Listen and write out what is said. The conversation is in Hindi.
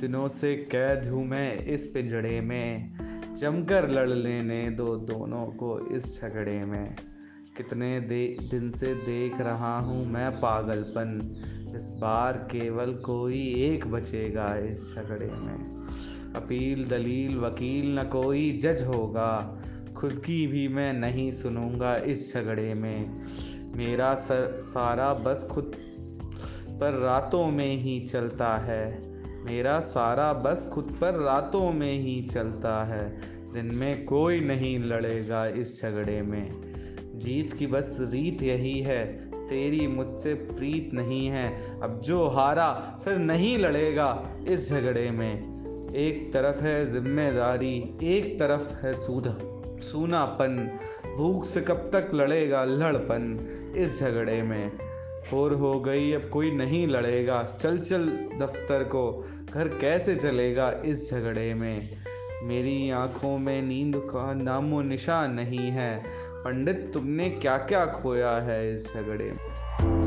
दिनों से कैद हूँ मैं इस पिंजड़े में। जमकर लड़ लेने दो दोनों को इस झगड़े में। कितने दे, दिन से देख रहा हूँ मैं पागलपन। इस बार केवल कोई एक बचेगा इस झगड़े में। अपील, दलील, वकील, न कोई जज होगा। खुद की भी मैं नहीं सुनूँगा इस झगड़े में। मेरा सर, सारा बस खुद पर रातों में ही चलता है। मेरा सारा बस खुद पर रातों में ही चलता है। दिन में कोई नहीं लड़ेगा इस झगड़े में। जीत की बस रीत यही है, तेरी मुझसे प्रीत नहीं है। अब जो हारा फिर नहीं लड़ेगा इस झगड़े में। एक तरफ़ है ज़िम्मेदारी, एक तरफ़ है सूधा, सूनापन। भूख से कब तक लड़ेगा लड़पन इस झगड़े में। और हो गई, अब कोई नहीं लड़ेगा। चल चल दफ्तर को, घर कैसे चलेगा इस झगड़े में? मेरी आँखों में नींद का नामो निशान नहीं है। पंडित, तुमने क्या क्या खोया है इस झगड़े में?